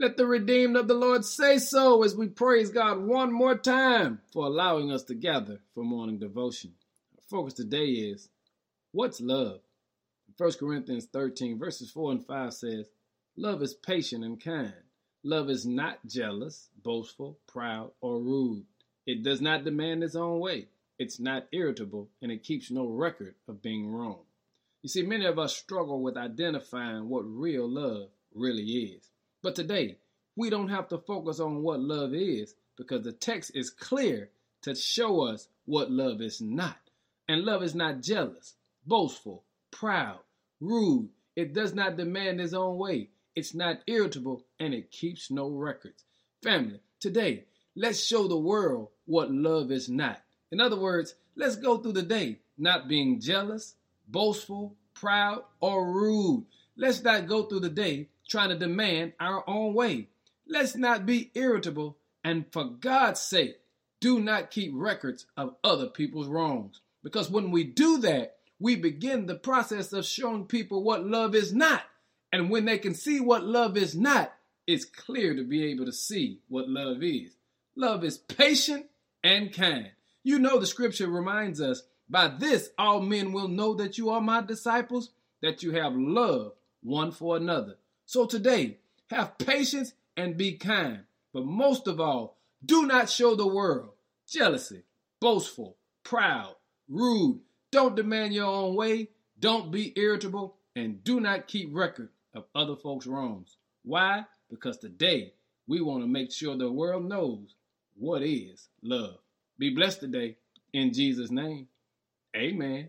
Let the redeemed of the Lord say so as we praise God one more time for allowing us to gather for morning devotion. Our focus today is what's love? 1 Corinthians 13, verses 4 and 5 says, Love is patient and kind. Love is not jealous, boastful, proud, or rude. It does not demand its own way. It's not irritable, and it keeps no record of being wrong. You see, many of us struggle with identifying what real love really is. But today, we don't have to focus on what love is because the text is clear to show us what love is not. And love is not jealous, boastful, proud, rude. It does not demand its own way. It's not irritable and it keeps no records. Family, today, let's show the world what love is not. In other words, let's go through the day not being jealous, boastful, proud, or rude. Let's not go through the day trying to demand our own way. Let's not be irritable, and for God's sake, do not keep records of other people's wrongs. Because when we do that, we begin the process of showing people what love is not. And when they can see what love is not, it's clear to be able to see what love is. Love is patient and kind. You know, the scripture reminds us by this, all men will know that you are my disciples, that you have love one for another. So today, have patience and be kind. But most of all, do not show the world jealousy, boastful, proud, rude. Don't demand your own way. Don't be irritable. And do not keep record of other folks' wrongs. Why? Because today we want to make sure the world knows what is love. Be blessed today in Jesus' name. Amen.